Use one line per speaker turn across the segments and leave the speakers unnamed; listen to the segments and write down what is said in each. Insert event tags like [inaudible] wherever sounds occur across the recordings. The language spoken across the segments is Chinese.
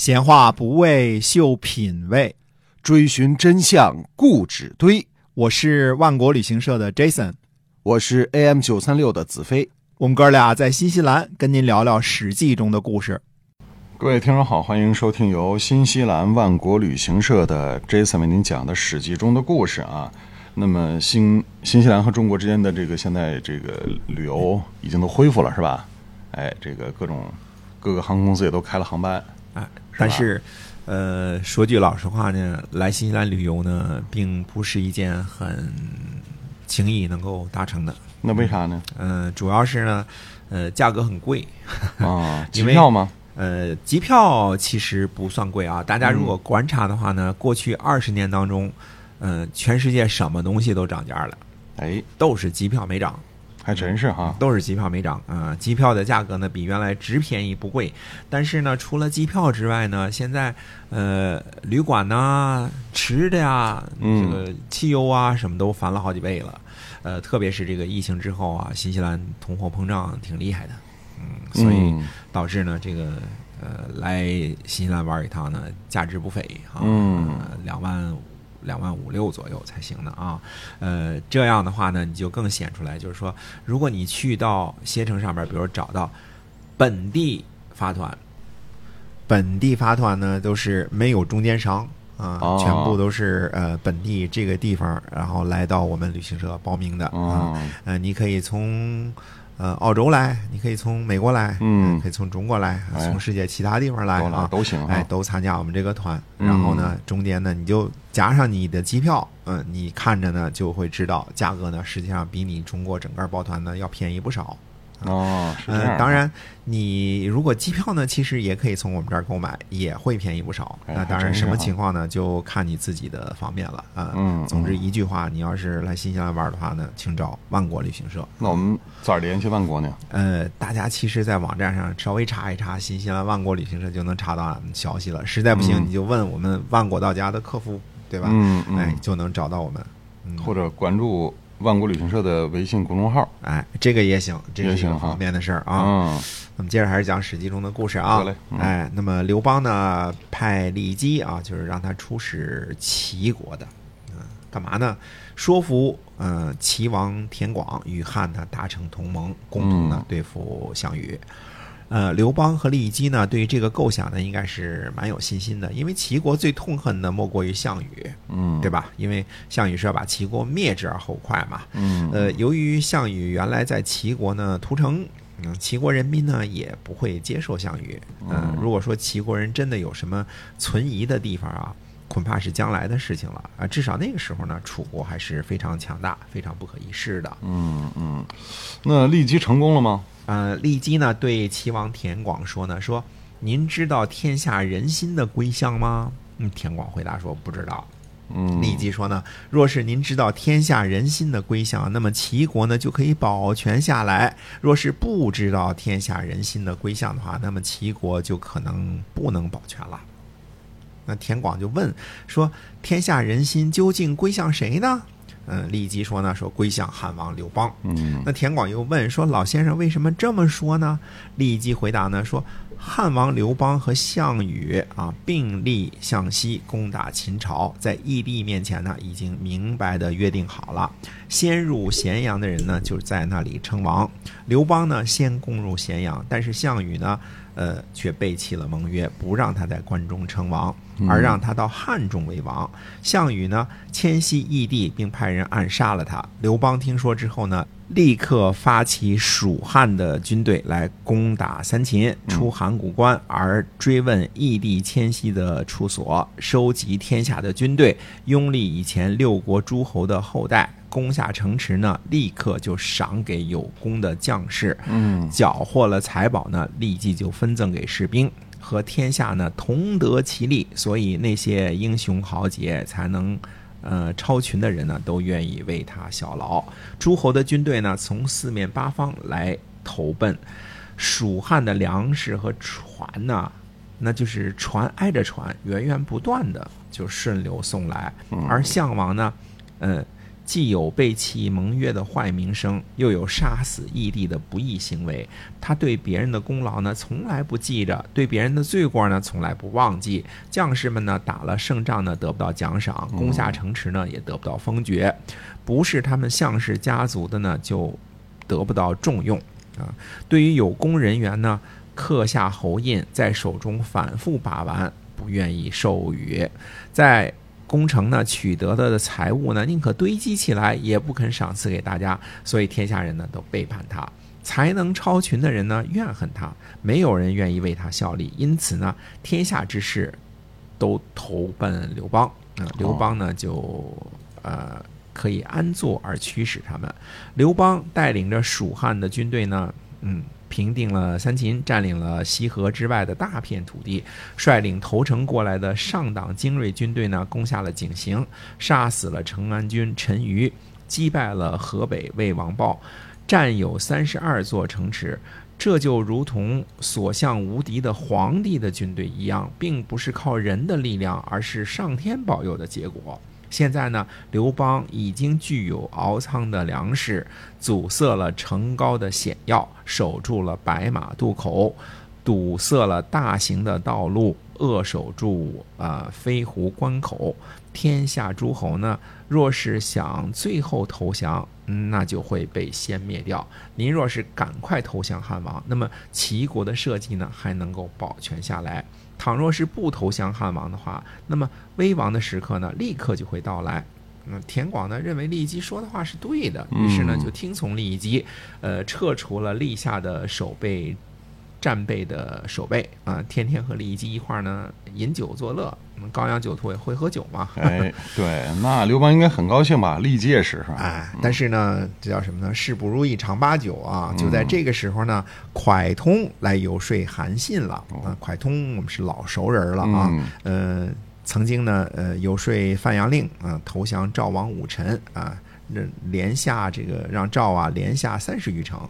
闲话不为秀品味，
追寻真相固执堆。
我是万国旅行社的 Jason，
我是 AM 九三六的子飞。
我们哥俩在新西兰跟您聊聊《史记》中的故事。
各位听众好，欢迎收听由新西兰万国旅行社的 Jason 为您讲的《史记》中的故事啊。那么新新西兰和中国之间的这个现在这个旅游已经都恢复了是吧？哎，这个各种各个航空公司也都开了航班。
哎，但是，呃，说句老实话呢，来新西兰旅游呢，并不是一件很轻易能够达成的。
那为啥呢？
嗯，主要是呢，呃，价格很贵
啊。[laughs] 机票吗？
呃，机票其实不算贵啊。大家如果观察的话呢，过去二十年当中，嗯，全世界什么东西都涨价了，
哎，
都是机票没涨。
还真是哈，
都是机票没涨啊！机票的价格呢比原来只便宜不贵，但是呢，除了机票之外呢，现在呃，旅馆呐、吃的呀、这个汽油啊，什么都翻了好几倍了。呃，特别是这个疫情之后啊，新西兰通货膨胀挺厉害的，嗯，所以导致呢，这个呃，来新西兰玩一趟呢，价值不菲啊，
嗯，
两万。两万五六左右才行的啊，呃，这样的话呢，你就更显出来，就是说，如果你去到携程上面，比如找到本地发团，本地发团呢都是没有中间商啊，全部都是呃本地这个地方，然后来到我们旅行社报名的啊，呃，你可以从。呃，澳洲来，你可以从美国来，
嗯，
可以从中国来，从世界其他地方来啊，
都行，
哎，都参加我们这个团。然后呢，中间呢，你就加上你的机票，嗯，你看着呢就会知道价格呢，实际上比你中国整个包团呢要便宜不少。
哦，
嗯，当然，你如果机票呢，其实也可以从我们这儿购买，也会便宜不少。那当然，什么情况呢？就看你自己的方便了啊。
嗯，
总之一句话，你要是来新西兰玩的话呢，请找万国旅行社。
那我们咋联系万国呢？
呃，大家其实，在网站上稍微查一查新西兰万国旅行社，就能查到俺们消息了。实在不行，你就问我们万国到家的客服，对吧？
嗯嗯，
哎，就能找到我们。
或者关注。万国旅行社的微信公众号，
哎，这个也行，这是一个方便的事儿啊。
嗯，
那么接着还是讲《史记》中的故事啊。哎，那么刘邦呢，派骊姬啊，就是让他出使齐国的，嗯，干嘛呢？说服嗯齐王田广与汉呢达成同盟，共同呢对付项羽。呃，刘邦和骊姬呢，对于这个构想呢，应该是蛮有信心的，因为齐国最痛恨的莫过于项羽，
嗯，
对吧？因为项羽是要把齐国灭之而后快嘛，
嗯，
呃，由于项羽原来在齐国呢屠城，嗯，齐国人民呢也不会接受项羽，嗯，如果说齐国人真的有什么存疑的地方啊，恐怕是将来的事情了啊，至少那个时候呢，楚国还是非常强大、非常不可一世的，
嗯嗯，那骊姬成功了吗？
呃，骊姬呢对齐王田广说呢，说您知道天下人心的归向吗？嗯，田广回答说不知道。
嗯，
骊姬说呢，若是您知道天下人心的归向，那么齐国呢就可以保全下来；若是不知道天下人心的归向的话，那么齐国就可能不能保全了。那田广就问说，天下人心究竟归向谁呢？嗯，骊姬说呢，说归向汉王刘邦。
嗯，
那田广又问说，老先生为什么这么说呢？骊姬回答呢，说汉王刘邦和项羽啊并立向西攻打秦朝，在义帝面前呢已经明白的约定好了，先入咸阳的人呢就在那里称王。刘邦呢先攻入咸阳，但是项羽呢。呃，却背弃了盟约，不让他在关中称王，而让他到汉中为王。项羽呢，迁徙异地，并派人暗杀了他。刘邦听说之后呢，立刻发起蜀汉的军队来攻打三秦，出函谷关，而追问异地迁徙的处所，收集天下的军队，拥立以前六国诸侯的后代。攻下城池呢，立刻就赏给有功的将士，
嗯，
缴获了财宝呢，立即就分赠给士兵，和天下呢同得其利。所以那些英雄豪杰才能，呃，超群的人呢，都愿意为他效劳。诸侯的军队呢，从四面八方来投奔，蜀汉的粮食和船呢，那就是船挨着船，源源不断的就顺流送来，而项王呢，嗯。既有背弃盟约的坏名声，又有杀死义帝的不义行为。他对别人的功劳呢，从来不记着；对别人的罪过呢，从来不忘记。将士们呢，打了胜仗呢，得不到奖赏；攻下城池呢，也得不到封爵。不是他们项氏家族的呢，就得不到重用啊。对于有功人员呢，刻下侯印，在手中反复把玩，不愿意授予。在工程呢取得的财物呢，宁可堆积起来，也不肯赏赐给大家，所以天下人呢都背叛他。才能超群的人呢怨恨他，没有人愿意为他效力，因此呢，天下之事都投奔刘邦。啊，刘邦呢就呃可以安坐而驱使他们。刘邦带领着蜀汉的军队呢，嗯。平定了三秦，占领了西河之外的大片土地，率领投诚过来的上党精锐军队呢，攻下了井陉，杀死了成安军陈馀，击败了河北魏王豹，占有三十二座城池。这就如同所向无敌的皇帝的军队一样，并不是靠人的力量，而是上天保佑的结果。现在呢，刘邦已经具有敖仓的粮食，阻塞了城高的险要，守住了白马渡口，堵塞了大型的道路，扼守住啊飞狐关口。天下诸侯呢，若是想最后投降，那就会被先灭掉。您若是赶快投降汉王，那么齐国的社稷呢，还能够保全下来。倘若是不投降汉王的话，那么危亡的时刻呢，立刻就会到来。嗯，田广呢认为骊姬说的话是对的，于是呢就听从骊姬，呃，撤除了立下的守备。战备的守备啊，天天和李基一块儿呢饮酒作乐。高阳酒徒也会喝酒嘛？[laughs]
哎，对，那刘邦应该很高兴吧？历届是是吧？
哎，但是呢，这叫什么呢？事不如意常八九啊！就在这个时候呢，蒯通来游说韩信了啊。蒯通我们是老熟人了啊，呃，曾经呢，呃，游说范阳令啊投降赵王武臣啊，连下这个让赵啊连下三十余城。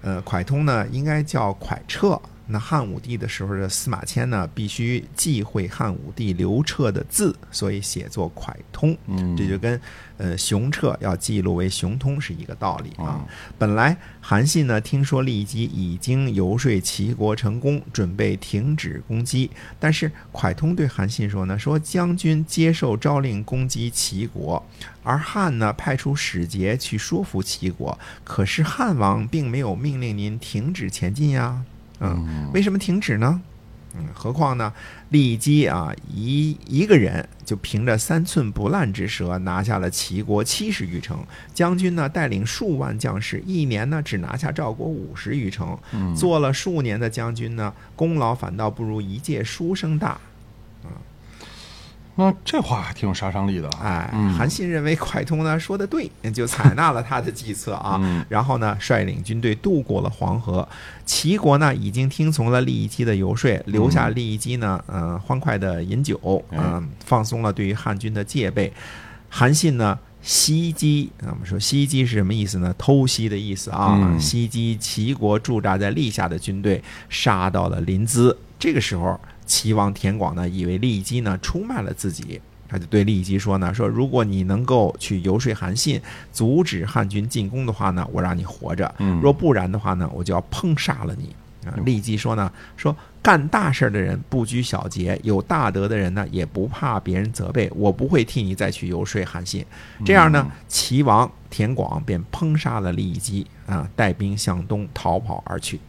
呃，蒯通呢，应该叫蒯彻。那汉武帝的时候的司马迁呢，必须忌讳汉武帝刘彻的字，所以写作蒯通。
嗯，
这就跟呃熊彻要记录为熊通是一个道理啊。本来韩信呢，听说骊姬已经游说齐国成功，准备停止攻击，但是蒯通对韩信说呢，说将军接受诏令攻击齐国，而汉呢派出使节去说服齐国，可是汉王并没有命令您停止前进呀。嗯，为什么停止呢？嗯，何况呢？骊姬啊，一一个人就凭着三寸不烂之舌拿下了齐国七十余城，将军呢带领数万将士，一年呢只拿下赵国五十余城，做了数年的将军呢，功劳反倒不如一介书生大。
那这话还挺有杀伤力的。
哎，韩信认为蒯通呢说的对，就采纳了他的计策啊。然后呢，率领军队渡过了黄河。齐国呢已经听从了骊姬的游说，留下骊姬呢，嗯，欢快的饮酒，嗯，放松了对于汉军的戒备。韩信呢袭击，我们说袭击是什么意思呢？偷袭的意思啊。袭击齐国驻扎在历下的军队，杀到了临淄。这个时候。齐王田广呢，以为骊姬呢出卖了自己，他就对骊姬说呢：“说如果你能够去游说韩信，阻止汉军进攻的话呢，我让你活着；若不然的话呢，我就要烹杀了你。”啊，骊姬说呢：“说干大事的人不拘小节，有大德的人呢，也不怕别人责备。我不会替你再去游说韩信。”这样呢，齐王田广便烹杀了骊姬，啊，带兵向东逃跑而去。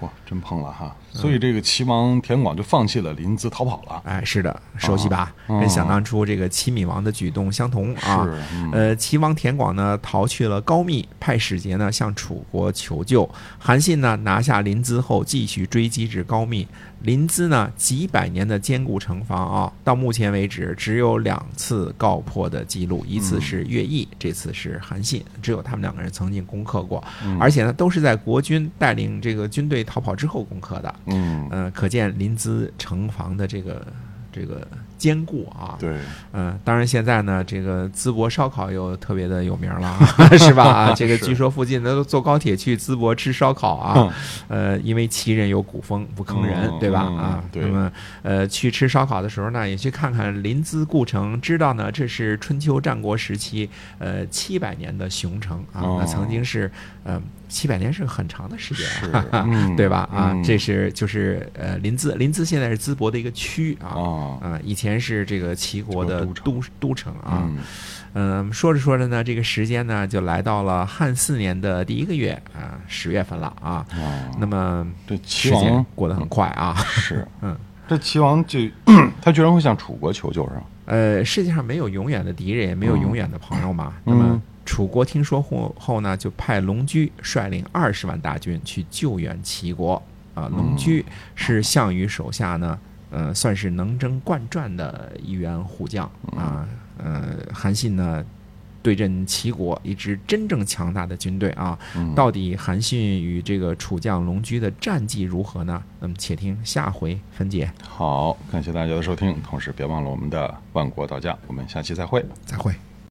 嚯，真碰了哈！所以这个齐王田广就放弃了临淄，逃跑了。
哎，是的，熟悉吧？跟想当初这个齐闵王的举动相同啊。呃，齐王田广呢逃去了高密，派使节呢向楚国求救。韩信呢拿下临淄后，继续追击至高密。临淄呢几百年的坚固城防啊，到目前为止只有两次告破的记录，一次是乐毅，这次是韩信，只有他们两个人曾经攻克过，而且呢都是在国军带领这个军队逃跑之后攻克的。
嗯，
呃，可见临淄城防的这个这个坚固啊。
对，
嗯，当然现在呢，这个淄博烧烤又特别的有名了，[laughs] 是吧？啊，这个据说附近的坐高铁去淄博吃烧烤啊，呃，因为齐人有古风，不坑人，
嗯
对吧？
嗯
啊，
对
那么呃，去吃烧烤的时候呢，也去看看临淄故城，知道呢这是春秋战国时期呃七百年的雄城啊，
哦
那曾经是呃七百年是很长的时间，[laughs] 对吧？啊，
嗯
这是就是呃临淄，临淄现在是淄博的一个区啊。
啊，
啊，以前是这个齐国的都都城啊，
嗯。
嗯，说着说着呢，这个时间呢就来到了汉四年的第一个月啊，十月份了啊。
啊，
那么
这齐
时间
王
过得很快啊，
是，[laughs]
嗯，
这齐王就 [clears throat] 他居然会向楚国求救是吧？
呃，世界上没有永远的敌人，也没有永远的朋友嘛。那么
嗯。
楚国听说后后呢，就派龙驹率领二十万大军去救援齐国。啊。龙驹是项羽手下呢，呃，算是能征惯战的一员虎将啊。呃，韩信呢。对阵齐国一支真正强大的军队啊，
嗯
到底韩信与这个楚将龙驹的战绩如何呢？那么且听下回分解。
好，感谢大家的收听，同时别忘了我们的万国道家，我们下期再会。
再会。